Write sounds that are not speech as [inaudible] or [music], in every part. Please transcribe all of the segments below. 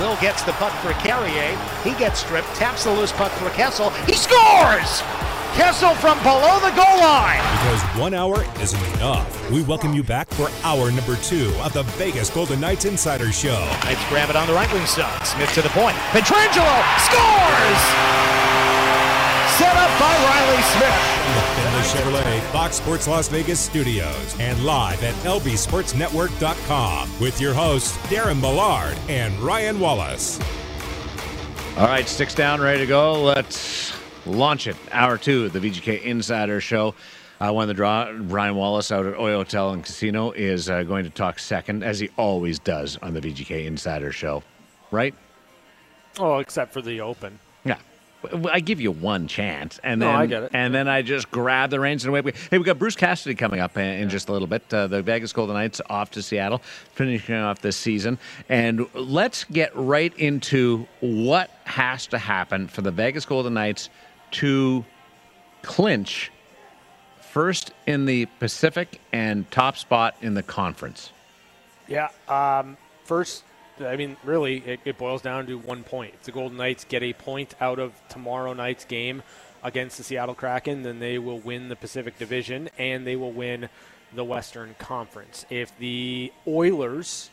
Will gets the puck for Carrier. He gets stripped, taps the loose puck for Kessel. He scores! Kessel from below the goal line. Because one hour isn't enough. We welcome you back for hour number two of the Vegas Golden Knights Insider Show. Knights grab it on the right wing side. Smith to the point. Pietrangelo scores! Set up by Reilly Smith. The Chevrolet Fox Sports Las Vegas studios and live at lbsportsnetwork.com with your hosts Darren Millard and Ryan Wallace. All right, six down, ready to go. Let's launch it. Hour two of the VGK Insider Show. Uh, one of the draw, Ryan Wallace out at Oyo Hotel and Casino is uh, going to talk second, as he always does on the VGK Insider Show. Right? Oh, except for the open. I give you one chance, and then I get it. and then I just grab the reins and away. Hey, we got Bruce Cassidy coming up in, in just a little bit. Uh, the Vegas Golden Knights off to Seattle, finishing off this season, and let's get right into what has to happen for the Vegas Golden Knights to clinch first in the Pacific and top spot in the conference. Yeah. Um, first, I mean, really, it, it boils down to one point. If the Golden Knights get a point out of tomorrow night's game against the Seattle Kraken, then they will win the Pacific Division and they will win the Western Conference. If the Oilers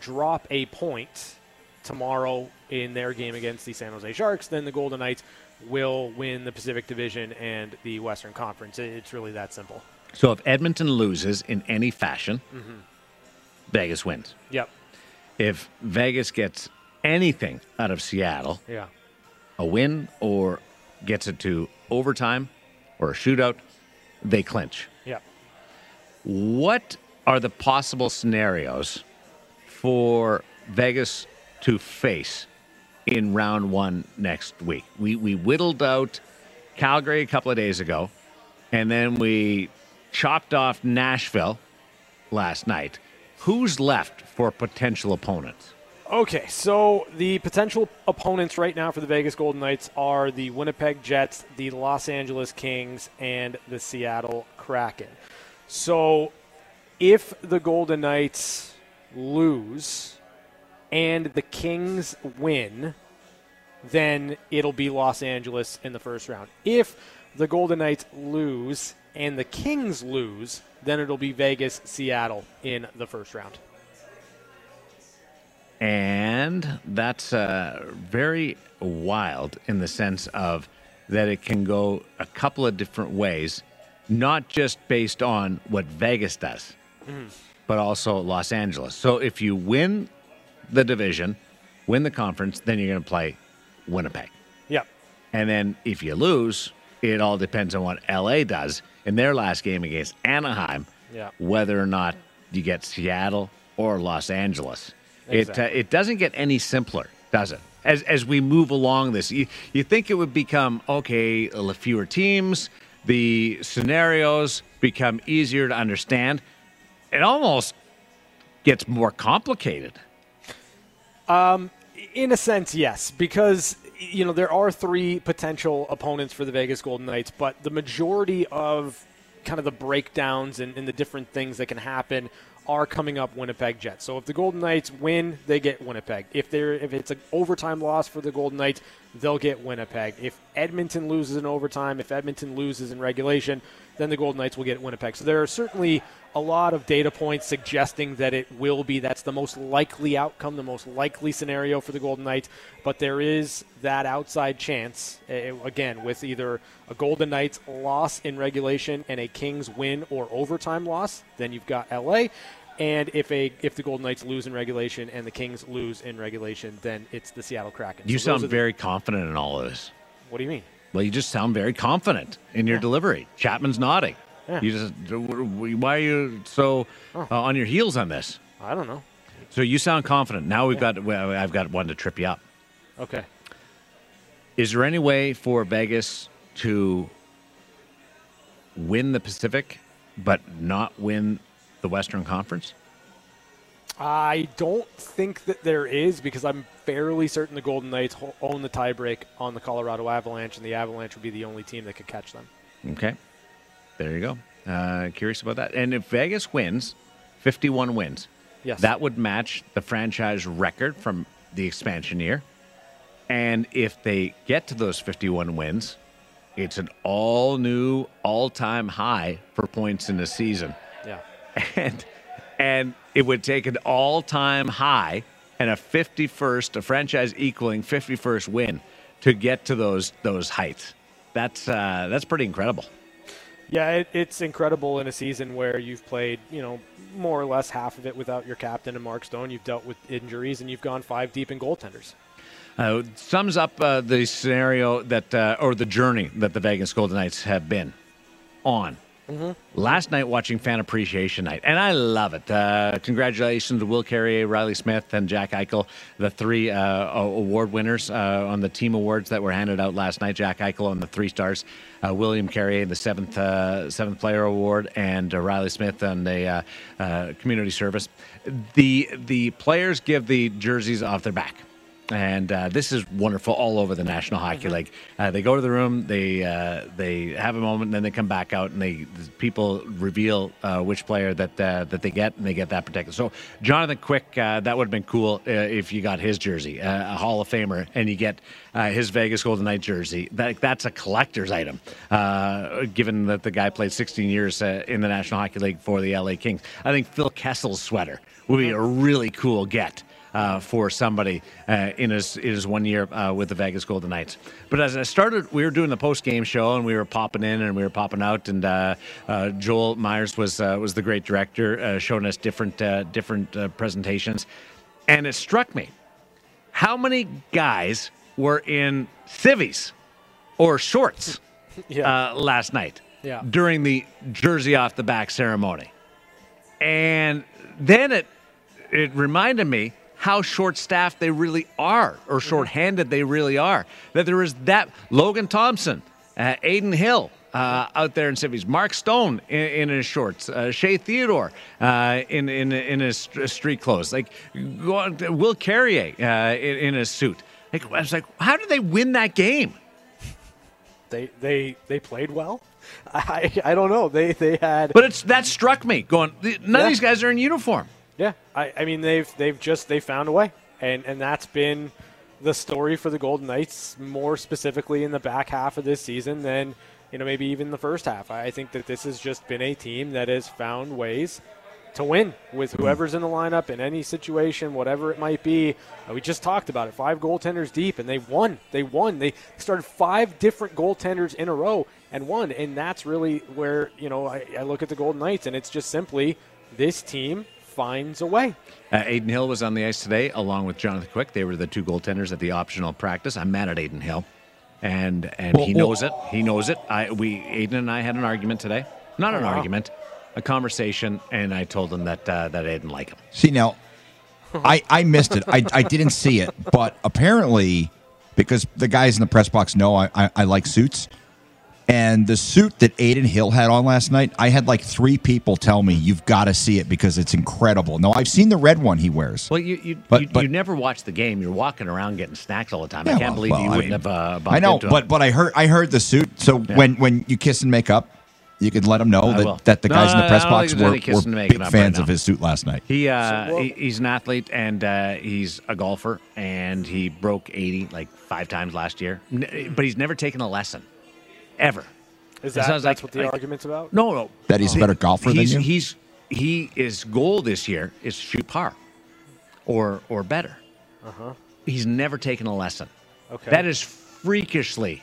drop a point tomorrow in their game against the San Jose Sharks, then the Golden Knights will win the Pacific Division and the Western Conference. It- It's really that simple. So if Edmonton loses in any fashion, mm-hmm. Vegas wins. Yep. If Vegas gets anything out of Seattle, Yeah. a win or gets it to overtime or a shootout, they clinch. Yep. What are the possible scenarios for Vegas to face in round one next week? We, we whittled out Calgary a couple of days ago, and then we chopped off Nashville last night. Who's left for potential opponents? Okay, so the potential opponents right now for the Vegas Golden Knights are the Winnipeg Jets, the Los Angeles Kings, and the Seattle Kraken. So if the Golden Knights lose and the Kings win, then it'll be Los Angeles in the first round. If the Golden Knights lose and the Kings lose, then it'll be Vegas, Seattle in the first round. And that's uh, very wild in the sense of that it can go a couple of different ways, not just based on what Vegas does, but also Los Angeles. So if you win the division, win the conference, then you're going to play Winnipeg. Yep. And then if you lose, it all depends on what LA does in their last game against Anaheim, Yeah. whether or not you get Seattle or Los Angeles. It, uh, it doesn't get any simpler, does it? As, as we move along this, you, you think it would become okay, fewer teams, the scenarios become easier to understand. It almost gets more complicated. In a sense, yes, because you know there are three potential opponents for the Vegas Golden Knights, but the majority of kind of the breakdowns and, and the different things that can happen are coming up Winnipeg Jets. So if the Golden Knights win, they get Winnipeg. If they're if it's an overtime loss for the Golden Knights, they'll get Winnipeg. If Edmonton loses in overtime, if Edmonton loses in regulation, then the Golden Knights will get Winnipeg. So there are certainly a lot of data points suggesting that it will be that's the most likely outcome, the most likely scenario for the Golden Knights. But there is that outside chance, eh, again, with either a Golden Knights loss in regulation and a Kings win or overtime loss, then you've got LA. And if a if the Golden Knights lose in regulation and the Kings lose in regulation, then it's the Seattle Kraken. You So sound are the- very confident in all of this. What do you mean? Well, you just sound very confident in your delivery. Chapman's nodding. Yeah. You just why are you so uh, on your heels on this? I don't know. So you sound confident. Now we've got I've got one to trip you up. Okay. Is there any way for Vegas to win the Pacific but not win the Western Conference? I don't think that there is because I'm fairly certain the Golden Knights own the tiebreak on the Colorado Avalanche, and the Avalanche would be the only team that could catch them. Okay. There you go. Uh, curious about that. And if Vegas wins, 51 wins, Yes. that would match the franchise record from the expansion year. And if they get to those 51 wins, it's an all new, all time high for points in the season. Yeah. [laughs] And and it would take an all time high and a 51st, a franchise equaling 51st win to get to those those heights. That's uh, that's pretty incredible. Yeah, it, it's incredible in a season where you've played, you know, more or less half of it without your captain and Mark Stone. You've dealt with injuries and you've gone five deep in goaltenders. Uh, sums up uh, the scenario that, uh, or the journey that the Vegas Golden Knights have been on. Last night, watching Fan Appreciation Night, and I love it. Uh, congratulations to Will Carrier, Reilly Smith, and Jack Eichel, the three uh, award winners uh, on the team awards that were handed out last night. Jack Eichel on the three stars, uh, William Carrier the seventh uh, seventh player award, and uh, Reilly Smith on the community service. The the players give the jerseys off their back and uh, this is wonderful all over the National Hockey League. Uh, they go to the room, they uh, they have a moment, and then they come back out, and they people reveal uh, which player that uh, that they get, and they get that protected. So Jonathan Quick, uh, that would have been cool uh, if you got his jersey, uh, a Hall of Famer, and you get uh, his Vegas Golden Knight jersey. That that's a collector's item, uh, given that the guy played 16 years uh, in the National Hockey League for the LA Kings. I think Phil Kessel's sweater would be a really cool get uh, for somebody uh, in his in his one year uh, with the Vegas Golden Knights. But as I started, we were doing the post game show and we were popping in and we were popping out, and uh, uh, Joel Myers was uh, was the great director, uh, showing us different uh, different uh, presentations, and it struck me how many guys were in civvies or shorts [laughs] Yeah. uh, last night Yeah. during the jersey off the back ceremony. And then it it reminded me how short staffed they really are or short handed they really are. That there is that Logan Thompson, uh, Adin Hill. Uh, out there in civvies. Mark Stone in, in his shorts, uh, Shea Theodore uh, in in in his street clothes, like go on to Will Carrier uh, in, in his suit. Like, I was like, how did they win that game? They they they played well. [laughs] I I don't know. They they had But it's that struck me. Going, none Yeah. of these guys are in uniform. Yeah, I, I mean they've they've just they found a way, and and that's been the story for the Golden Knights more specifically in the back half of this season than you know maybe even the first half. I think that this has just been a team that has found ways to win with whoever's in the lineup in any situation, whatever it might be. Uh, we just talked about it. Five goaltenders deep, and they won. They won. They started five different goaltenders in a row and won. And that's really where you know I, I look at the Golden Knights, and it's just simply this team finds a way. Uh, Adin Hill was on the ice today, along with Jonathan Quick. They were the two goaltenders at the optional practice. I'm mad at Adin Hill, and and he Well, knows it. He knows it. I we Adin and I had an argument today. Not an wow. argument, a conversation, and I told him that uh, that I didn't like him. See now, I I missed it. I I didn't see it, but apparently, because the guys in the press box know I I, I like suits, and the suit that Adin Hill had on last night, I had like three people tell me you've got to see it because it's incredible. No, I've seen the red one he wears. Well, you you, But- you, but- you never watch the game. You're walking around getting snacks all the time. Yeah, I can't well, believe well, you I wouldn't mean, have. Uh, bumped I know, into him. but but I heard I heard the suit. So Yeah. when when you kiss and make up, you could let them know that, that the No, guys in the press box were, any kissing and were big fans right of his suit last night. He, uh, So, well- he he's an athlete and uh, he's a golfer and he broke 80 like five times last year. But he's never taken a lesson, ever. Is that sounds that's like- what the like- argument's about? No, no. That he's a better golfer than you? He's he his goal this year is shoot par, or or better. Uh-huh. He's never taken a lesson. Okay. That is freakishly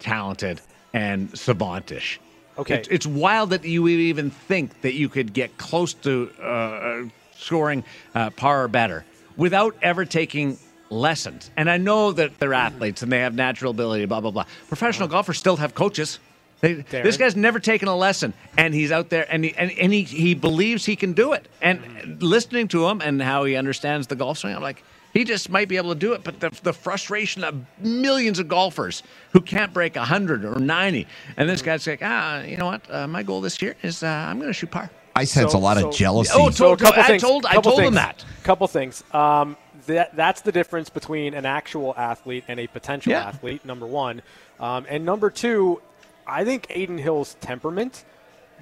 talented and savantish. Okay. It's, it's wild that you even think that you could get close to uh, scoring uh, par or better without ever taking lessons. And I know that they're athletes and they have natural ability, blah, blah, blah. Professional golfers still have coaches. They, this guy's never taken a lesson, and he's out there, and he and, and he, he believes he can do it. And listening to him and how he understands the golf swing, I'm like, he just might be able to do it. But the, the frustration of millions of golfers who can't break 100 or 90, and this guy's like, ah, you know what? Uh, my goal this year is uh, I'm going to shoot par. I sense So- a lot so- of jealousy. Oh, So a couple I things. told- I couple told him things, that. Couple things. Um, that that's the difference between an actual athlete and a potential Yeah. athlete. Number one, um, and number two, I think Adin Hill's temperament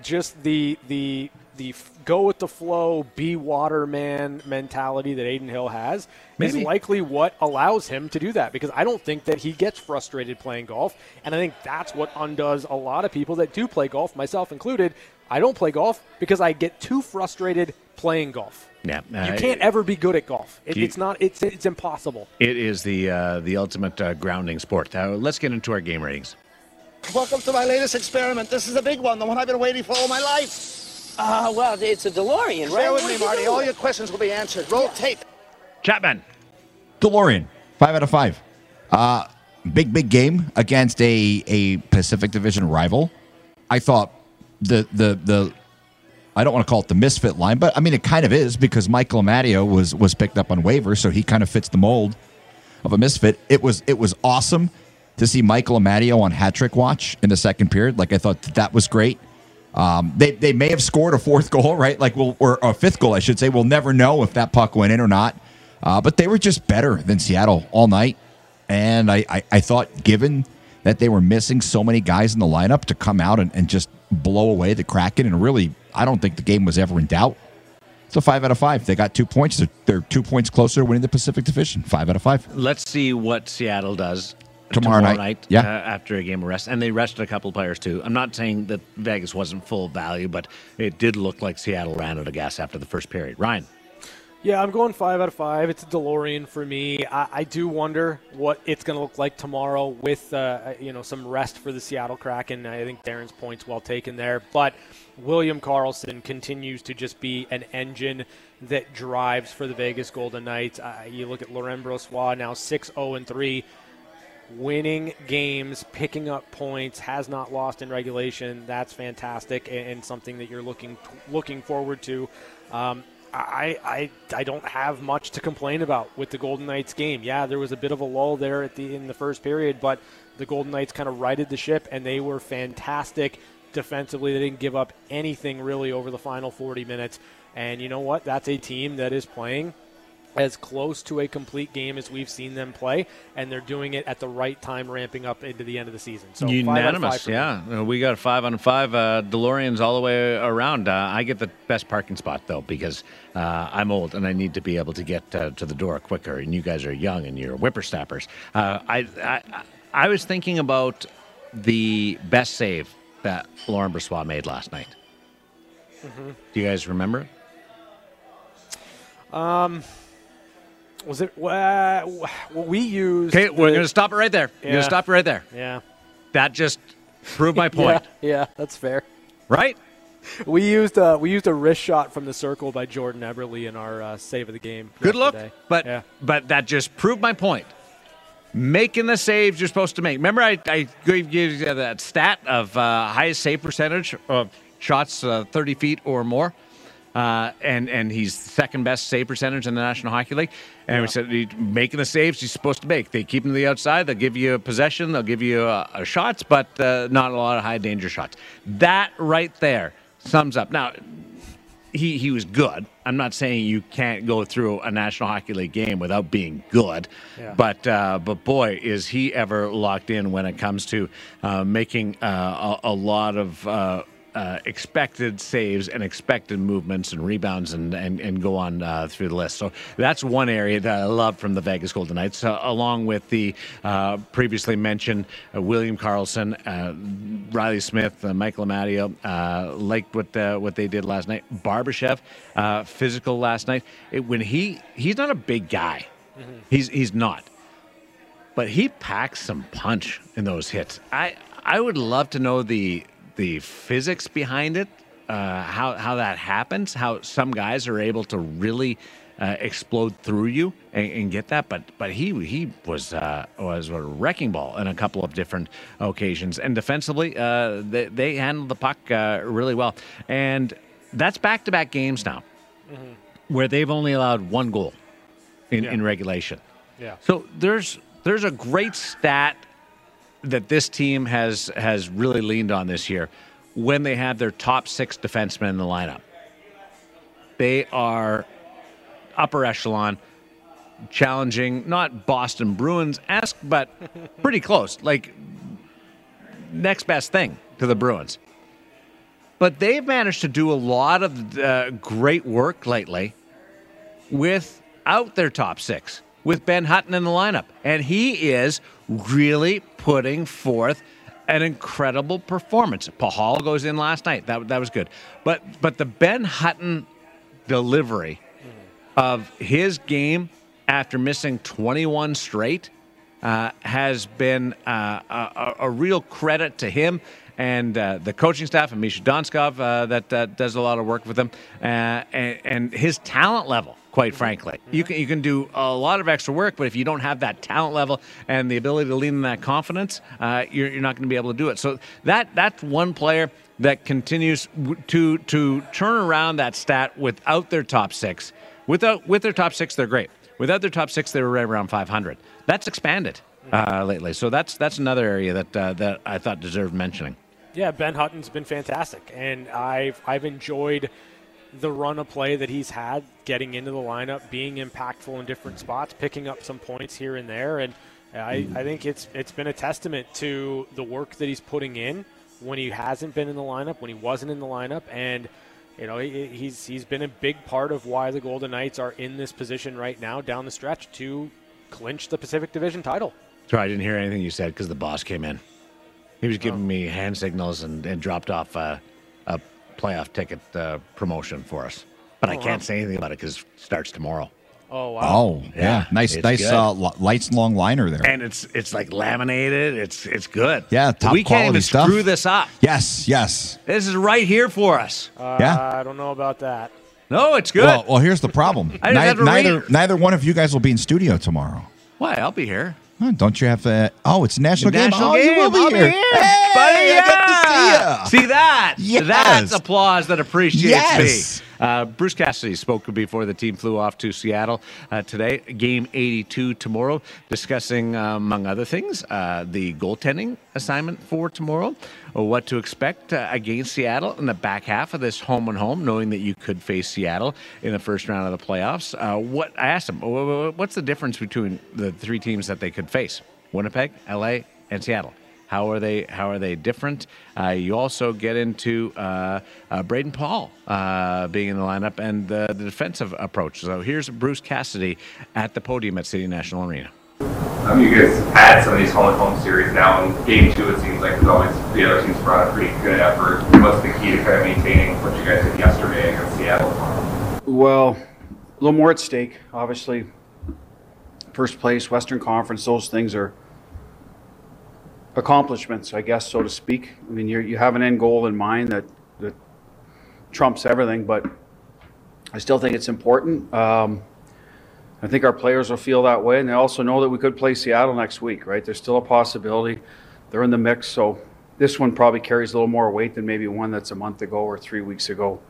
just the the the f- go with the flow, be waterman mentality that Adin Hill has Maybe. is likely what allows him to do that because I don't think that he gets frustrated playing golf. And I think that's what undoes a lot of people that do play golf, myself included. I don't play golf because I get too frustrated playing golf. Yeah, you uh, can't ever be good at golf. It, You- it's not. It's it's impossible. It is the uh, the ultimate uh, grounding sport. Uh, let's get into our game ratings. Welcome to my latest experiment. This is a big one, the one I've been waiting for all my life. Uh, well, it's a DeLorean, right? Bear with What me, did you Marty. All your questions will be answered. Roll tape. Chapman. DeLorean, five out of five. Uh, big, big game against a, a Pacific Division rival. I thought the the the I don't want to call it the misfit line, but I mean it kind of is because Michael Amadio was was picked up on waivers, so he kind of fits the mold of a misfit. It was it was awesome to see Michael Amadio on hat trick watch in the second period. Like I thought that, that was great. Um, they they may have scored a fourth [laughs] goal, right? Like we'll or a fifth goal, I should say. We'll never know if that puck went in or not. Uh, but they were just better than Seattle all night, and I, I I thought given that they were missing so many guys in the lineup to come out and, and just blow away the Kraken, and really, I don't think the game was ever in doubt. It's a five out of five. They got two points. They're, they're two points closer to winning the Pacific Division. Five out of five. Let's see what Seattle does Tomorrow night. Yeah. uh, after a game of rest. And they rested a couple of players too. I'm not saying that Vegas wasn't full value, but it did look like Seattle ran out of gas after the first period. Ryan. Yeah, I'm going five out of five. It's a DeLorean for me. I, I do wonder what it's going to look like tomorrow with uh, you know some rest for the Seattle Kraken. I think Darren's points well taken there, but William Karlsson continues to just be an engine that drives for the Vegas Golden Knights. Uh, you look at Laurent Brossoit now 6-0 and three winning games, picking up points, has not lost in regulation. That's fantastic and, and something that you're looking looking forward to. Um, I, I I don't have much to complain about with the Golden Knights game. Yeah, there was a bit of a lull there at the in the first period, but the Golden Knights kind of righted the ship and they were fantastic defensively. They didn't give up anything really over the final 40 minutes. And you know what? That's a team that is playing as close to a complete game as we've seen them play, and they're doing it at the right time, ramping up into the end of the season. So Unanimous, yeah. We got five on five uh, DeLoreans all the way around. Uh, I get the best parking spot though because uh, I'm old and I need to be able to get uh, to the door quicker. And you guys are young and you're whippersnappers. Uh, I, I I was thinking about the best save that Laurent Brossoit made last night. Mm-hmm. Do you guys remember? Was it? Uh, well, we used. Okay, we're going to stop it right there. You're going to stop it right there. Yeah. That just proved my [laughs] point, Yeah, yeah, that's fair. right? We used a, we used a wrist shot from the circle by Jordan Eberle in our uh, save of the game. Good look, but yeah. but that just proved my point. Making the saves you're supposed to make. Remember, I, I gave you that stat of uh, highest save percentage of shots uh, 30 feet or more, uh, and and he's second best save percentage in the National Hockey League. And we said he, making the saves he's supposed to make. They keep him to the outside. They'll give you a possession. They'll give you uh, uh, shots, but uh, not a lot of high danger shots. That right there sums up. Now he he was good. I'm not saying you can't go through a National Hockey League game without being good, Yeah. but uh, but boy, is he ever locked in when it comes to uh, making uh, a, a lot of. Uh, expected saves and expected movements and rebounds and, and, and go on uh, through the list. So that's one area that I love from the Vegas Golden Knights, uh, along with the uh, previously mentioned uh, William Karlsson, uh, Reilly Smith, uh, Michael Amadio, uh, liked what uh, what they did last night. Barbashev, uh, physical last night. It, when he he's not a big guy, he's he's not, but he packs some punch in those hits. I I would love to know the the physics behind it, uh, how how that happens, how some guys are able to really. Uh, explode through you and, and get that, but but he he was uh, was a wrecking ball in a couple of different occasions, and defensively uh, they they handled the puck uh, really well, and that's back to back games now, where they've only allowed one goal in, in regulation. Yeah. So there's there's a great stat that this team has has really leaned on this year when they have their top six defensemen in the lineup. They are upper echelon, challenging not Boston Bruins esque, but [laughs] pretty close. Like next best thing to the Bruins. but they've managed to do a lot of uh, great work lately without their top six, with Ben Hutton in the lineup. And he is really putting forth an incredible performance. Pachal goes in last night. That, that was good. But, but the Ben Hutton delivery of his game after missing 21 straight uh, has been uh, a, a, real credit to him and uh, the coaching staff and Misha Donskov uh, that, does a lot of work with him uh, and, and, his talent level. Quite frankly, you can you can do a lot of extra work, but if you don't have that talent level and the ability to lean in that confidence, uh, you're, you're not going to be able to do it. So that that's one player that continues to to turn around that stat without their top six. Without with their top six, they're great. Without their top six, they were right around 500. That's expanded uh, lately. So that's that's another area that uh, that I thought deserved mentioning. Yeah, Ben Hutton's been fantastic, and I've I've enjoyed the run of play that he's had, getting into the lineup, being impactful in different spots, picking up some points here and there, and I, I think it's it's been a testament to the work that he's putting in when he hasn't been in the lineup, when he wasn't in the lineup, and you know he's he's been a big part of why the Golden Knights are in this position right now down the stretch to clinch the Pacific Division title. Sorry, I didn't hear anything you said because the boss came in. He was giving oh. me hand signals and, and dropped off uh, a playoff ticket uh, promotion for us. But oh, I can't wow. say anything about it because it starts tomorrow. Oh wow! Oh yeah, yeah nice, nice uh, lights long liner there, and it's it's like laminated. It's it's good. Yeah, top we can't even stuff. screw this up. Yes, yes. This is right here for us. Uh, yeah, I don't know about that. No, it's good. Well, well here's the problem. [laughs] neither neither, neither one of you guys will be in studio tomorrow. Why? I'll be here. Don't you have to? Oh, it's national the game. National oh, game. you will be I'll here. Be here. Hey, Buddy, yeah. see, see that? Yes. That's applause that appreciates yes. me. Uh, Bruce Cassidy spoke before the team flew off to Seattle uh, today. Game 82 tomorrow, discussing, uh, among other things, uh, the goaltending assignment for tomorrow, what to expect uh, against Seattle in the back half of this home and home, knowing that you could face Seattle in the first round of the playoffs. Uh, what I asked him, what's the difference between the three teams that they could face? Winnipeg, LA, and Seattle. How are they? How are they different? Uh, you also get into uh, uh, Brayden Pachal uh, being in the lineup and the, the, defensive approach. So here's Bruce Cassidy at the podium at City National Arena. Um, you guys had some of these home and home series now. In game two, it seems like there's always the other teams brought a pretty good effort. What's the key to kind of maintaining what you guys did yesterday against Seattle? Well, a little more at stake. Obviously, first place, Western Conference, those things are accomplishments, I guess, so to speak. I mean, you you have an end goal in mind that that trumps everything, but I still think it's important. Um, I think our players will feel that way, and they also know that we could play Seattle next week, right? There's still a possibility. They're in the mix, so this one probably carries a little more weight than maybe one that's a month ago or three weeks ago.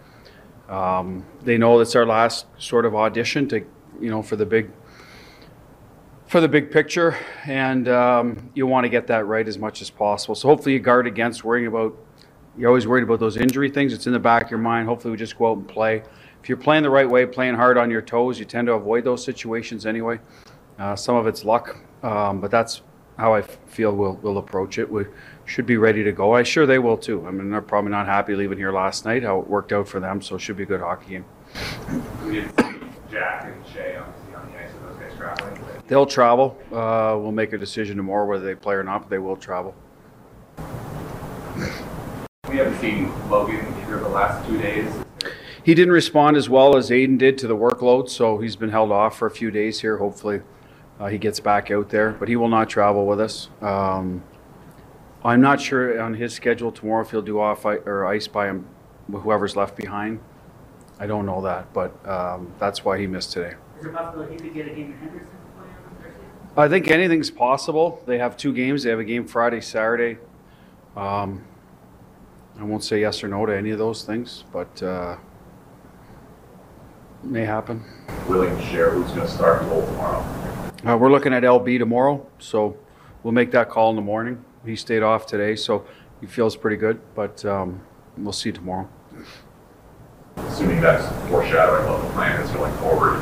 Um, they know it's our last sort of audition to, you know, for the big for the big picture, and um, you want to get that right as much as possible. So hopefully you guard against worrying about. You're always worried about those injury things. It's in the back of your mind. Hopefully we just go out and play. If you're playing the right way, playing hard on your toes, you tend to avoid those situations anyway. Uh, some of it's luck, um, but that's how I feel we'll, we'll approach it. We should be ready to go. I'm sure they will too. I mean, they're probably not happy leaving here last night, how it worked out for them, so it should be a good hockey game. Jack and Shea on, on the ice with those guys traveling. They'll travel. Uh, we'll make a decision tomorrow whether they play or not, but they will travel. We haven't seen Logan here the last two days. He didn't respond as well as Adin did to the workload, so he's been held off for a few days here. Hopefully, uh, he gets back out there, but he will not travel with us. Um, I'm not sure on his schedule tomorrow if he'll do off or ice by him, whoever's left behind. I don't know that, but um, that's why he missed today. Is it possible he could get a game in Henderson? I think anything's possible. They have two games. They have a game Friday, Saturday. Um, I won't say yes or no to any of those things, but uh, may happen. Willing to share who's going to start the goal tomorrow? Uh, we're looking at LB tomorrow, so we'll make that call in the morning. He stayed off today, so he feels pretty good, but um, we'll see tomorrow. Assuming that's foreshadowing what the plan is going forward.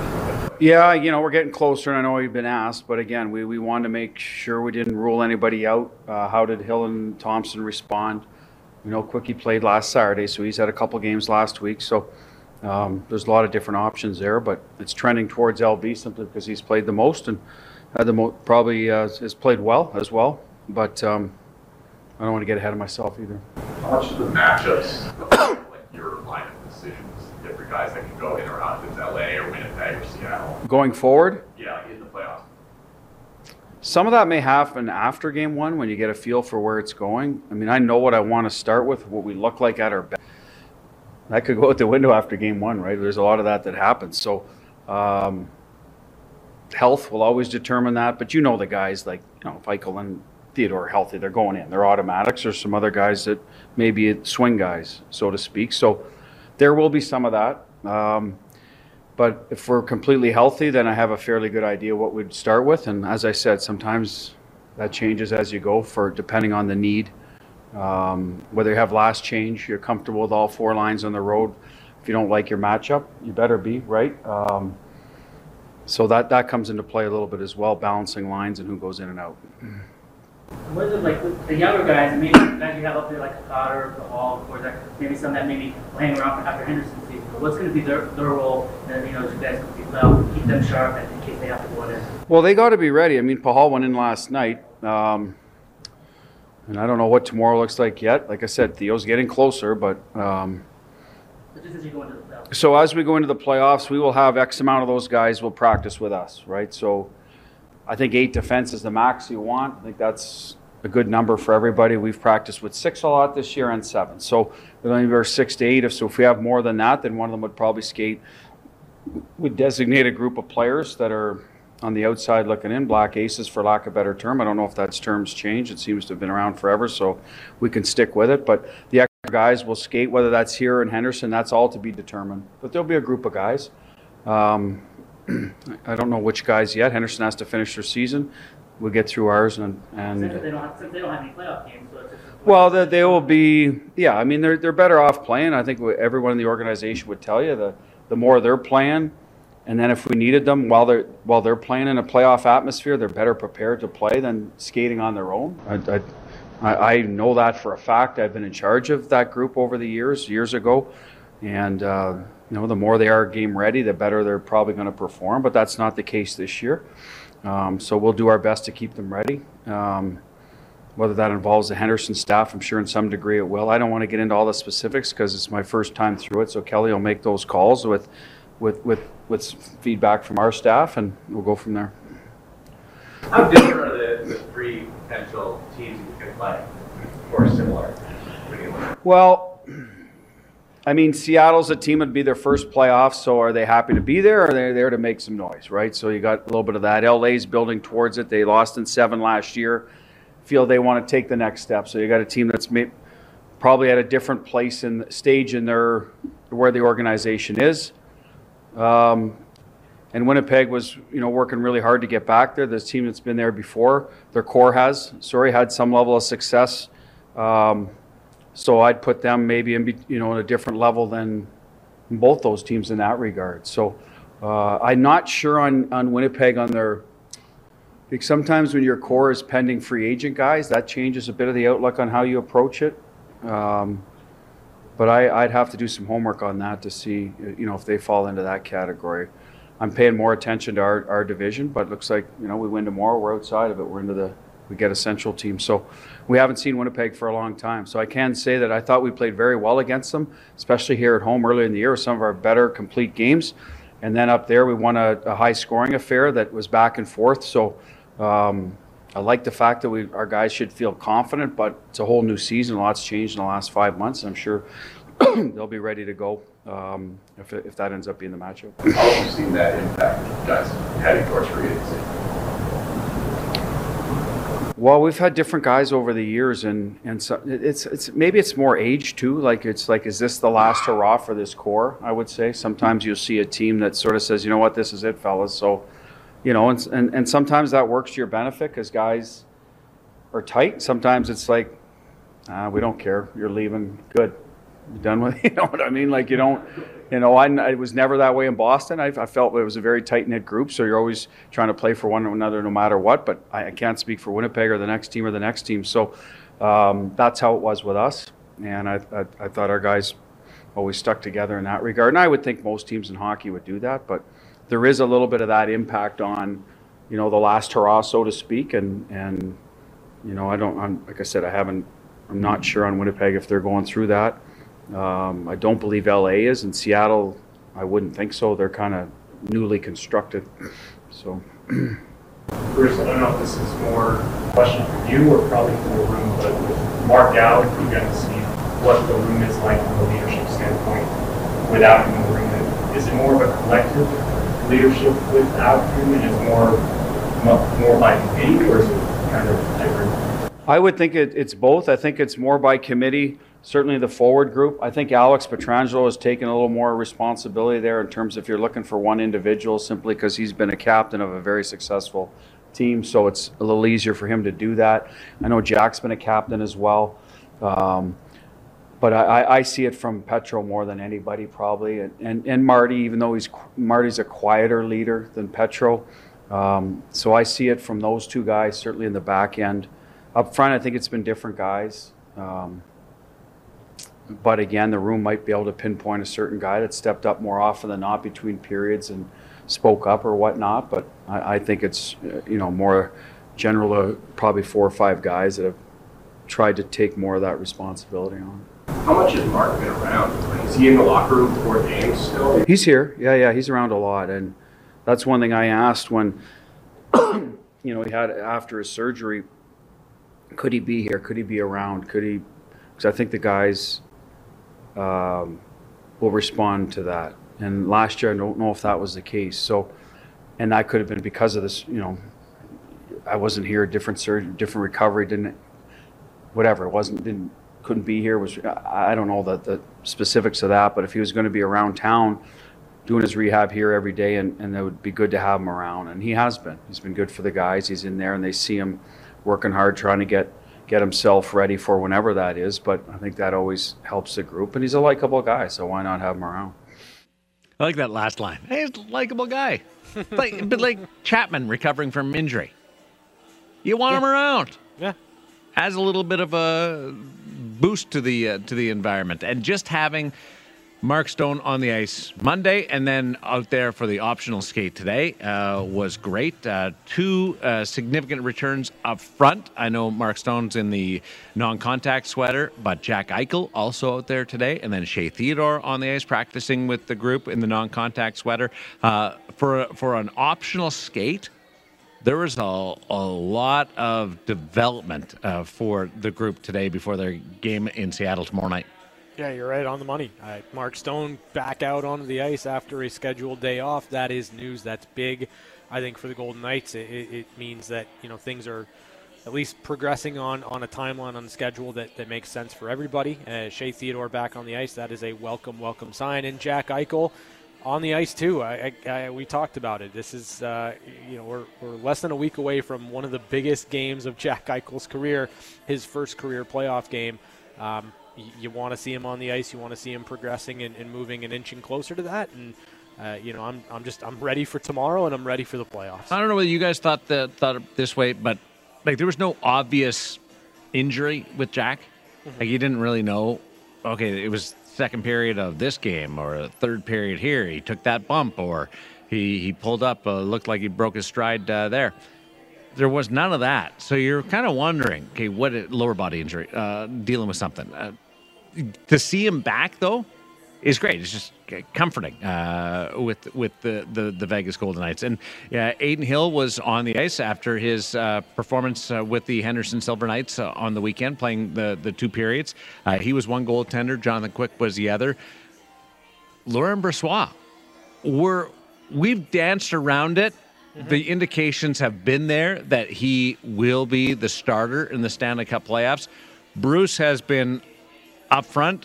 Yeah, you know, we're getting closer, and I know we've been asked, but again, we, we wanted to make sure we didn't rule anybody out. Uh, how did Hill and Thompson respond? We know Quickie played last Saturday, so he's had a couple games last week. So um, there's a lot of different options there, but it's trending towards LB simply because he's played the most and had the mo- probably uh, has played well as well. But um, I don't want to get ahead of myself either. How much of the matchups, like your line of decisions, different guys that can go in or out, if LA or Winnipeg or Seattle? Going forward, Yeah, in the playoffs. Some of that may happen after game one when you get a feel for where it's going. I mean, I know what I want to start with, what we look like at our best. That could go out the window after game one, right? There's a lot of that that happens. So, um, health will always determine that. But you know the guys like you know Eichel and Theodore are healthy. They're going in. They're automatics. There's some other guys that maybe swing guys, so to speak. So there will be some of that. Um, but if we're completely healthy, then I have a fairly good idea what we'd start with. And as I said, sometimes that changes as you go for depending on the need. Um, whether you have last change, you're comfortable with all four lines on the road. If you don't like your matchup, you better be right. Um, so that that comes into play a little bit as well, balancing lines and who goes in and out. What is it like with the younger guys, maybe guys you have up there like Cotter, the Hall, or that maybe some that maybe hang around after Henderson season. But what's going to be their, their role? And you know, you guys can keep, well, keep them sharp in case they have to go in. Well, they got to be ready. I mean, Pachal went in last night, um, and I don't know what tomorrow looks like yet. Like I said, Theo's getting closer, but um, as you go into the playoffs. so as we go into the playoffs, we will have X amount of those guys will practice with us, right? So I think eight defense is the max you want. I think that's a good number for everybody. We've practiced with six a lot this year and seven. So we're only be six to eight. So, if we have more than that, then one of them would probably skate. We designate a group of players that are on the outside looking in, black aces for lack of a better term. I don't know if that's terms changed. It seems to have been around forever, so we can stick with it. But the extra guys will skate, whether that's here in Henderson, that's all to be determined. But there'll be a group of guys. Um, [clears throat] I don't know which guys yet. Henderson has to finish their season. We'll get through ours and, and they don't have, they don't have any playoff games, so it's well, they, they will be. Yeah, I mean they're they're better off playing. I think everyone in the organization would tell you the the more they're playing, and then if we needed them while they're while they're playing in a playoff atmosphere, they're better prepared to play than skating on their own. I, I, I know that for a fact. I've been in charge of that group over the years, years ago, and uh, you know the more they are game ready, the better they're probably going to perform. But that's not the case this year. Um, so we'll do our best to keep them ready. Um, whether that involves the Henderson staff, I'm sure in some degree it will. I don't want to get into all the specifics because it's my first time through it. So Kelly will make those calls with, with, with, with feedback from our staff, and we'll go from there. How different are the, the three potential teams you can play, or similar? What do you think? Well, I mean, Seattle's a team that'd be their first playoff, so are they happy to be there or are they there to make some noise, right? So you got a little bit of that. LA's building towards it. They lost in seven last year. Feel they want to take the next step. So you got a team that's may, probably at a different place in stage in their where the organization is. Um, and Winnipeg was, you know, working really hard to get back there. This team that's been there before, their core has, sorry, had some level of success. Um, so I'd put them maybe in, you know, in a different level than both those teams in that regard. So uh, I'm not sure on, on Winnipeg on their, because sometimes when your core is pending free agent guys, that changes a bit of the outlook on how you approach it. Um, but I, I'd have to do some homework on that to see, you know, if they fall into that category. I'm paying more attention to our, our division, but it looks like, you know, we win tomorrow, we're outside of it, we're into the, we get a central team. So we haven't seen Winnipeg for a long time. So I can say that I thought we played very well against them, especially here at home earlier in the year some of our better complete games. And then up there, we won a, a high scoring affair that was back and forth. So um, I like the fact that we, our guys should feel confident, but it's a whole new season. A lot's changed in the last five months. And I'm sure [clears throat] they'll be ready to go um, if, if that ends up being the matchup. How have you seen that impact guys heading towards free agency? Well, we've had different guys over the years, and and so it's it's maybe it's more age too. Like it's like, is this the last hurrah for this core? I would say sometimes you'll see a team that sort of says, you know what, this is it, fellas. So, you know, and and, and sometimes that works to your benefit because guys are tight. Sometimes it's like, ah, we don't care. You're leaving. Good. you're done with? [laughs] You know what I mean? Like you don't. You know, I, I was never that way in Boston. I, I felt it was a very tight knit group, so you're always trying to play for one another no matter what. But I, I can't speak for Winnipeg or the next team or the next team. So um, that's how it was with us. and I, I, I thought our guys always stuck together in that regard. And I would think most teams in hockey would do that, but there is a little bit of that impact on, you know, the last hurrah, so to speak. And and you know, I don't. I'm like I said, I haven't. I'm not sure on Winnipeg if they're going through that. Um, I don't believe LA is. In Seattle, I wouldn't think so. They're kind of newly constructed. So. Bruce, I don't know if this is more a question for you or probably for the room, but with Mark Gallup, you got to see what the room is like from a leadership standpoint without him in the room. Is it more of a collective leadership without him, and is more more by committee, or is it kind of hybrid? I would think it, it's both. I think it's more by committee. Certainly the forward group. I think Alex Pietrangelo has taken a little more responsibility there in terms of if you're looking for one individual, simply because he's been a captain of a very successful team, so it's a little easier for him to do that. I know Jack's been a captain as well. Um, but I, I see it from Petro more than anybody probably, and, and, and Marty, even though he's Marty's a quieter leader than Petro. Um, so I see it from those two guys, certainly in the back end. Up front, I think it's been different guys. Um, but again, the room might be able to pinpoint a certain guy that stepped up more often than not between periods and spoke up or whatnot. But I, I think it's uh, you know more general, uh, probably four or five guys that have tried to take more of that responsibility on. How much has Mark been around? Is he in the locker room before games still? He's here. Yeah, yeah, he's around a lot, and that's one thing I asked when [clears throat] you know he had after his surgery. Could he be here? Could he be around? Could he? Because I think the guys um, will respond to that. And last year, I don't know if that was the case. So, and that could have been because of this. You know, I wasn't here. Different surgery, different recovery. Didn't whatever. It wasn't. Didn't couldn't be here. Was I don't know the, the specifics of that. But if he was going to be around town, doing his rehab here every day, and, and it would be good to have him around. And he has been. He's been good for the guys. He's in there, and they see him working hard, trying to get get himself ready for whenever that is. But I think that always helps the group. And he's a likable guy, so why not have him around? I like that last line. Hey, he's a likable guy. [laughs] like, but like Chapman recovering from injury. You want him around. Yeah. Adds a little bit of a boost to the uh, to the environment, and just having Mark Stone on the ice Monday and then out there for the optional skate today uh, was great. Uh, two uh, significant returns up front. I know Mark Stone's in the non contact sweater, but Jack Eichel also out there today. And then Shea Theodore on the ice practicing with the group in the non contact sweater. Uh, for, for an optional skate, there was a, a lot of development uh, for the group today before their game in Seattle tomorrow night. Yeah, you're right on the money. Uh, Mark Stone back out onto the ice after a scheduled day off. That is news. That's big, I think, for the Golden Knights. It, it, means that you know things are at least progressing on, on a timeline on the schedule that, that makes sense for everybody. Uh, Shea Theodore back on the ice. That is a welcome, welcome sign. And Jack Eichel on the ice too. I, I, I, we talked about it. This is, uh, you know, we're, we're less than a week away from one of the biggest games of Jack Eichel's career, his first career playoff game. Um, you, you want to see him on the ice. You want to see him progressing and, and moving and inching closer to that. And uh, you know, I'm, I'm just I'm ready for tomorrow and I'm ready for the playoffs. I don't know whether you guys thought that thought this way, but like there was no obvious injury with Jack. Mm-hmm. Like you didn't really know. Okay, it was second period of this game or third period here. He took that bump or he he pulled up. Uh, looked like he broke his stride uh, there there was none of that. So you're kind of wondering, okay, what lower body injury, uh, dealing with something. Uh, to see him back though is great. It's just comforting uh, with with the, the, the Vegas Golden Knights. And yeah, Adin Hill was on the ice after his uh, performance uh, with the Henderson Silver Knights uh, on the weekend, playing the the two periods. Uh, he was one goaltender. Jonathan Quick was the other. Laurent Brossoit, we're we've danced around it Mm-hmm. The indications have been there that he will be the starter in the Stanley Cup playoffs. Bruce has been upfront,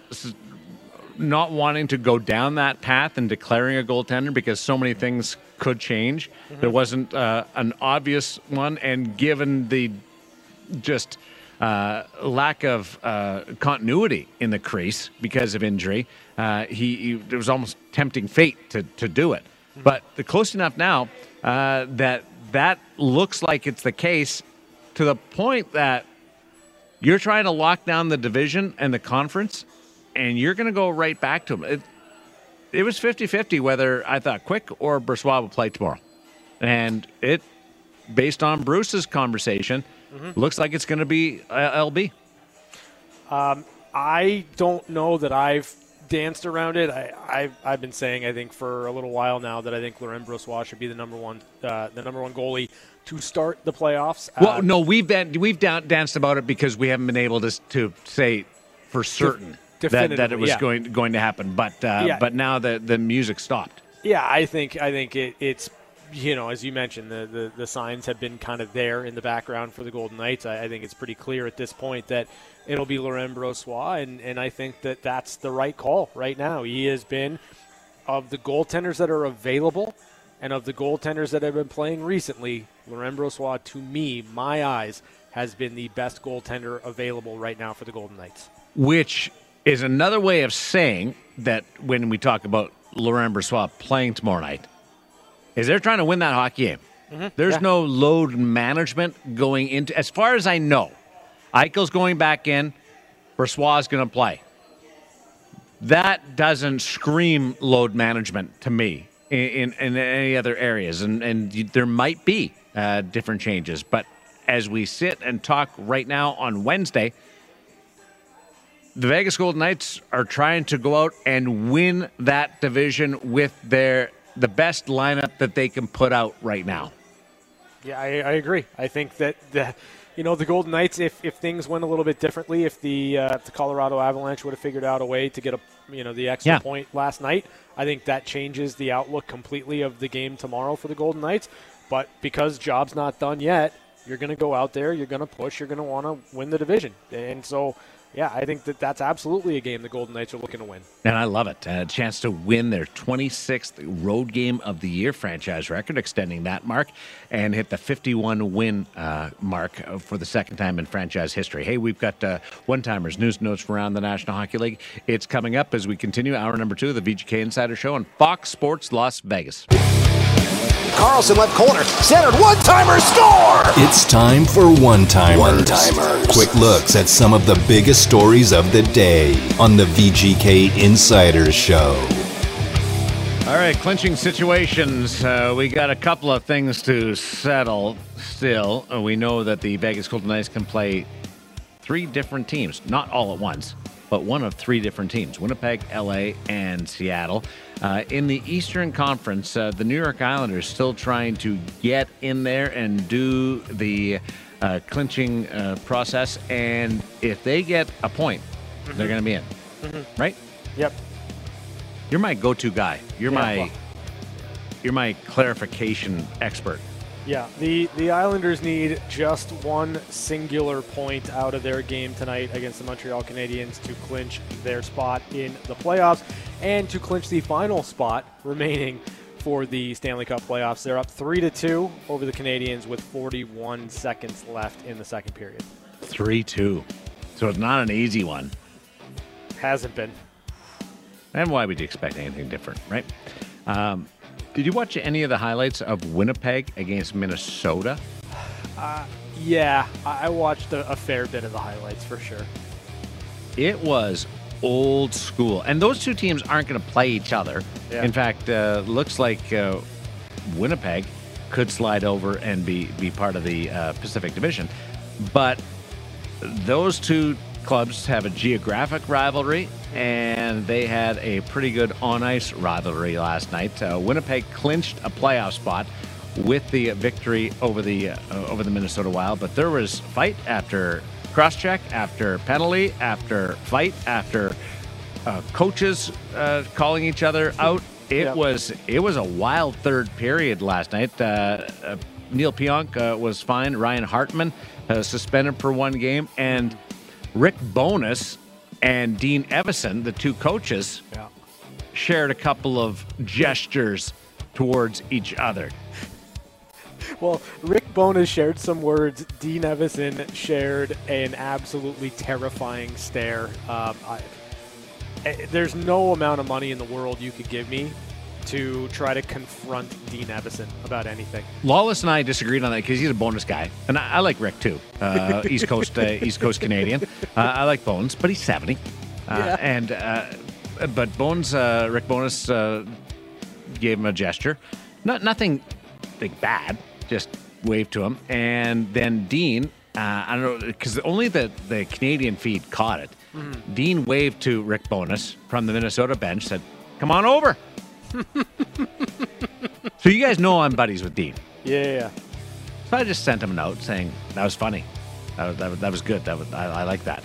not wanting to go down that path and declaring a goaltender because so many things could change. Mm-hmm. There wasn't uh, an obvious one, and given the just uh, lack of uh, continuity in the crease because of injury, uh, he, he, it was almost tempting fate to, to do it. Mm-hmm. But the close enough now uh, that that looks like it's the case to the point that You're trying to lock down the division and the conference, and you're going to go right back to them. It, it was 50 50 whether I thought Quick or Brossoit would play tomorrow. And it, based on Bruce's conversation, Mm-hmm. looks like it's going to be uh, LB. Um, I don't know that I've danced around it. I, I've, I've been saying I think for a little while now that I think Laurent Brossoit should be the number one uh, the number one goalie to start the playoffs. Well, Uh, no, we've been, we've dan- danced about it because we haven't been able to to say for certain that, that it was yeah. going going to happen. But uh, Yeah. but now the the music stopped. Yeah, I think I think it, it's you know as you mentioned the, the the signs have been kind of there in the background for the Golden Knights. I, I think it's pretty clear at this point that it'll be Laurent Brossoit, and and I think that that's the right call right now. He has been of the goaltenders that are available. And of the goaltenders that have been playing recently, Laurent Brossoit, to me, my eyes, has been the best goaltender available right now for the Golden Knights. which is another way of saying that when we talk about Laurent Brossoit playing tomorrow night, is they're trying to win that hockey game. Mhm, There's yeah. no load management going into, as far as I know, Eichel's going back in, Brossoit is going to play. That doesn't scream load management to me in, in, any other areas. And, and there might be uh, different changes. But as we sit and talk right now on Wednesday, the Vegas Golden Knights are trying to go out and win that division with their the best lineup that they can put out right now. Yeah, I, I agree. I think that the, you know, the Golden Knights, if, if things went a little bit differently, if the uh, if the Colorado Avalanche would have figured out a way to get a you know the extra Yeah. point last night, I think that changes the outlook completely of the game tomorrow for the Golden Knights. But because job's not done yet, you're going to go out there, you're going to push, you're going to want to win the division, and so yeah, I think that that's absolutely a game the Golden Knights are looking to win. And I love it. A chance to win their 26th road game of the year franchise record, extending that mark, and hit the 51 win uh, mark uh, for the second time in franchise history. Hey, we've got uh, one timers, news notes around the National Hockey League. It's coming up as we continue hour number two of the VGK Insider Show on Fox Sports Las Vegas. Karlsson left corner, centered, one timer, score! It's time for one timers. One timers. Quick looks at some of the biggest stories of the day on the VGK Insiders Show. All right, clinching situations. Uh, we got a couple of things to settle still. Uh, we know that the Vegas Golden Knights can play three different teams, not all at once, but one of three different teams Winnipeg, LA, and Seattle. Uh, in the Eastern Conference, uh, the New York Islanders still trying to get in there and do the uh, clinching uh, process. And if they get a point, they're going to be in, Mhm. right? Yep. You're my go-to guy. You're Yeah, my well- you're my clarification expert. Yeah, the, the Islanders need just one singular point out of their game tonight against the Montreal Canadiens to clinch their spot in the playoffs and to clinch the final spot remaining for the Stanley Cup playoffs. They're up 3 to 2 over the Canadiens with 41 seconds left in the second period. Three two, so it's not an easy one. Hasn't been. And why would you expect anything different, right? Um, did you watch any of the highlights of Winnipeg against Minnesota? Uh, yeah, I I watched a, a fair bit of the highlights for sure. It was old school, and those two teams aren't going to play each other. Yeah. In fact, uh, looks like uh, Winnipeg could slide over and be be part of the uh, Pacific Division, but those two clubs have a geographic rivalry, and they had a pretty good on ice rivalry last night. Uh, Winnipeg clinched a playoff spot with the victory over the uh, over the Minnesota Wild, but there was fight after cross check, after penalty, after fight, after uh, coaches uh, calling each other out. It Yep. was it was a wild third period last night. Uh, uh, Neal Pionk uh, was fine. Ryan Hartman uh, suspended for one game, and Rick Bowness and Dean Evason, the two coaches, shared a couple of gestures towards each other. [laughs] Well, Rick Bowness shared some words. Dean Evason shared an absolutely terrifying stare. Um, I, eh, there's no amount of money in the world you could give me to try to confront Dean Evason about anything. Lawless and I disagreed on that because he's a Bowness guy, and I, I like Rick too. Uh, East Coast, uh, [laughs] East Coast Canadian. Uh, I like Bones, but he's seventy, uh, Yeah. and uh, but Bones, uh, Rick Bowness, uh, gave him a gesture, not nothing like bad, just waved to him, and then Dean, uh, I don't know, because only the the Canadian feed caught it. Mhm. Dean waved to Rick Bowness from the Minnesota bench, said, "Come on over." [laughs] so you guys know I'm buddies with Dean. Yeah, yeah, yeah. So I just sent him a note saying that was funny, that was, that was, that was good, that was, I, I like that.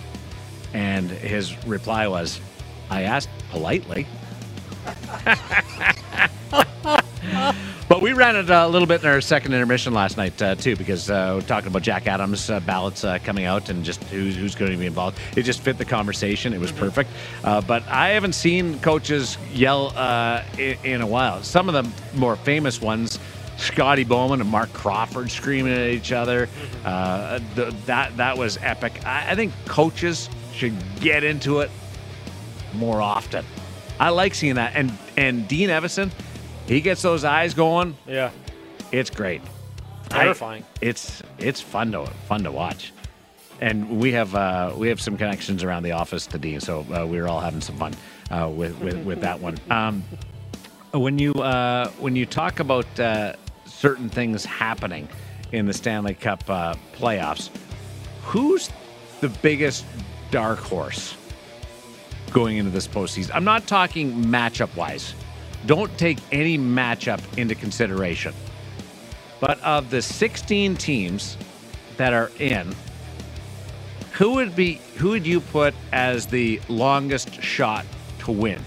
And his reply was, I asked politely. [laughs] [laughs] but we ran it a little bit in our second intermission last night uh, too, because uh, we're talking about Jack Adams uh, ballots uh, coming out and just who's, who's going to be involved. It just fit the conversation. It was perfect. Uh, but I haven't seen coaches yell uh, in, in a while. Some of the more famous ones. Scotty Bowman and Marc Crawford screaming at each other. Uh, th- that that was epic. I, I think coaches should get into it more often. I like seeing that. And and Dean Evason, he gets those eyes going. Yeah. It's great. Terrifying. I- it's it's fun to fun to watch. And we have uh, we have some connections around the office to Dean, so uh, we were all having some fun uh, with, with with that one. Um, when you uh, when you talk about uh, certain things happening in the Stanley Cup uh, playoffs, who's the biggest dark horse going into this postseason? I'm not talking matchup wise. Don't take any matchup into consideration. But of the 16 teams that are in, who would be who would you put as the longest shot to win?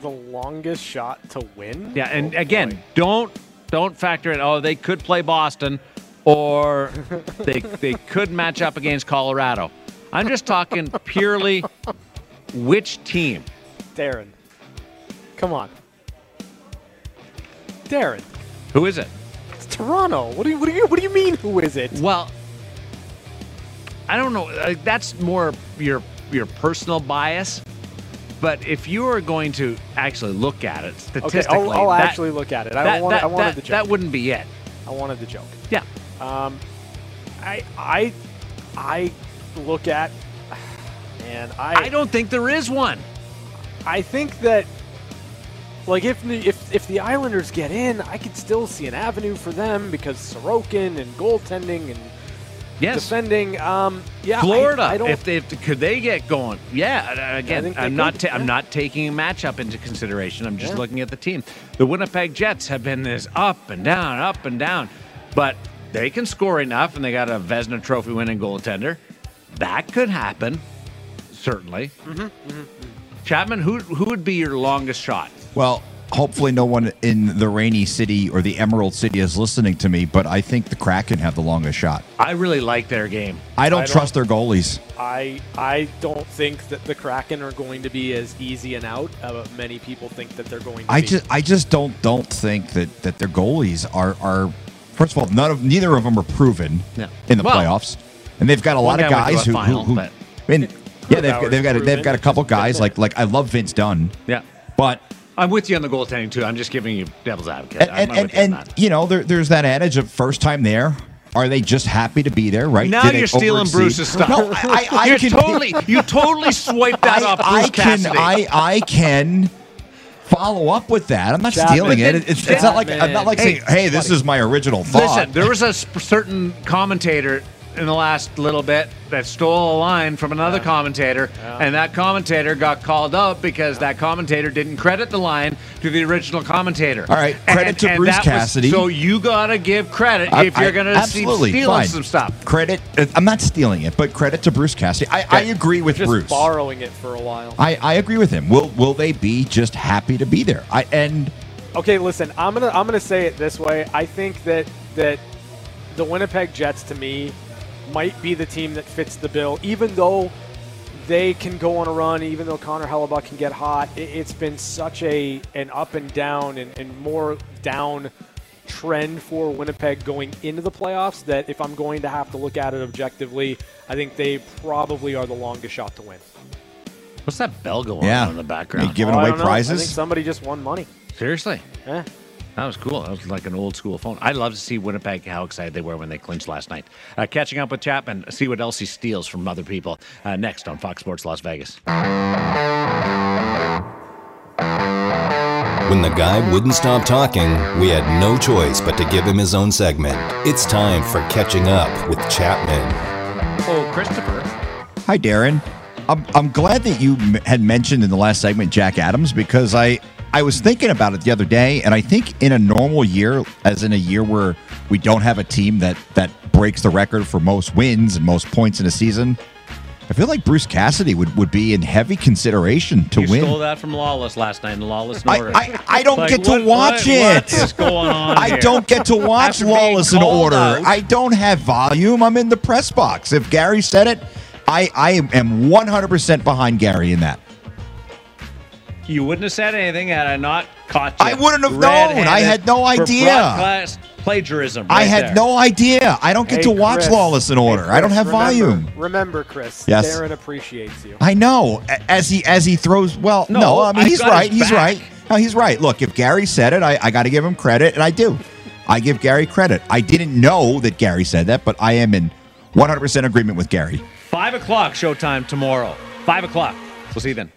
The longest shot to win? Yeah, and Oh, again, boy. don't don't factor in. Oh, they could play Boston, or [laughs] they they could match up against Colorado. I'm just talking purely [laughs] which team. Darren. Come on. Darren. Who is it? It's Toronto. What do you what do you what do you mean who is it? Well, I don't know. Uh, that's more your your personal bias. But if you are going to actually look at it statistically, Okay, I'll, I'll that- actually look at it. I that, want that, I wanted that- the joke. that wouldn't be it. I wanted the joke. Yeah. Um, I I I look at [sighs] and I I don't think there is one. I think that like if the, if if the Islanders get in, I could still see an avenue for them because Sorokin and goaltending and Yes. defending. Um, yeah, Florida, I, don't. if they if, could they get going? Yeah, uh, again, I'm not ta- I'm not taking a matchup into consideration. I'm just Yeah. looking at the team. The Winnipeg Jets have been this up and down, up and down, but they can score enough, and they got a Vezina Trophy winning goaltender. That could happen, certainly. Mm-hmm, Chapman, who who would be your longest shot? Well, hopefully no one in the rainy city or the Emerald City is listening to me, but I think the Kraken have the longest shot. I really like their game. I don't I don't- trust their goalies. I I don't think that the Kraken are going to be as easy and out. Uh, many people think that they're going to I be. just I just don't don't think that that their goalies are are first of all none of neither of them are proven in the Well, playoffs, and they've got a lot of guy went to guys who, final, who, who I mean, yeah they've, they've got a, they've got a couple guys like like I love Vince Dunn, Yeah, but I'm with you on the goaltending too. I'm just giving you devil's advocate. and I'm, and, I'm and, you and, you know there, there's that adage of first time there. Are they just happy to be there? Right Now Did you're stealing overexceed? Bruce's stuff. No, I, I, I can totally, you totally swiped that [laughs] I, off Bruce I can I I can follow up with that. I'm not Chapman. stealing it. It's, it's not like I'm not like Hey, saying, "Hey, this is my original thought." Listen, there was a sp- certain commentator in the last little bit that stole a line from another commentator, and that commentator got called out because that commentator didn't credit the line to the original commentator. All right, credit to Bruce that was- Cassidy. so you gotta give credit I- if you're gonna see absolutely stealing fine. some stuff. Credit. uh, I'm not stealing it, but credit to Bruce Cassidy. I, I agree with just Bruce. borrowing it for a while. I, I agree with him. Will will they be just happy to be there? I and Okay, listen, I'm gonna I'm gonna say it this way. I think that that the Winnipeg Jets to me might be the team that fits the bill, even though they can go on a run, even though Connor Hellebuyck can get hot. It, it's been such a an up and down and, and more down trend for Winnipeg going into the playoffs that if I'm going to have to look at it objectively, I think they probably are the longest shot to win. What's that bell going Yeah. on in the background? They giving Oh, away don't. I prizes. think somebody just won money. Seriously? Eh. That was cool. That was like an old school phone. I'd love to see Winnipeg, how excited they were when they clinched last night. Uh, catching up with Chapman, see what else he steals from other people uh, next on Fox Sports Las Vegas. When the guy wouldn't stop talking, we had no choice but to give him his own segment. It's time for Catching Up with Chapman. Oh, Christopher. Hi, Darren. I'm, I'm glad that you m- had mentioned in the last segment Jack Adams because I, I was thinking about it the other day, and I think in a normal year, as in a year where we don't have a team that, that breaks the record for most wins and most points in a season, I feel like Bruce Cassidy would, would be in heavy consideration to You win. stole that from Lawless last night in Lawless I, Order. I, I don't Like, get to what- watch what- it. [laughs] What is going on I here? don't get to watch Lawless in Order. out- I don't have volume. I'm in the press box. If Gary said it, I, I am 100% behind Gary in that. You wouldn't have said anything had I not caught you. I wouldn't have known. I had no for idea. broadcast plagiarism. I had there. no idea. I don't get Hey, to watch Chris. Lawless in Hey, Order. I don't have remember- volume. Remember, Chris. Yes. Darren appreciates you. I know. As he as he throws well, no, No, I mean I he's right. He's back. right. No, he's right. Look, if Gary said it, I, I got to give him credit, and I do. I give Gary credit. I didn't know that Gary said that, but I am in 100% agreement with Gary. Five o'clock showtime tomorrow. Five o'clock. We'll see you then.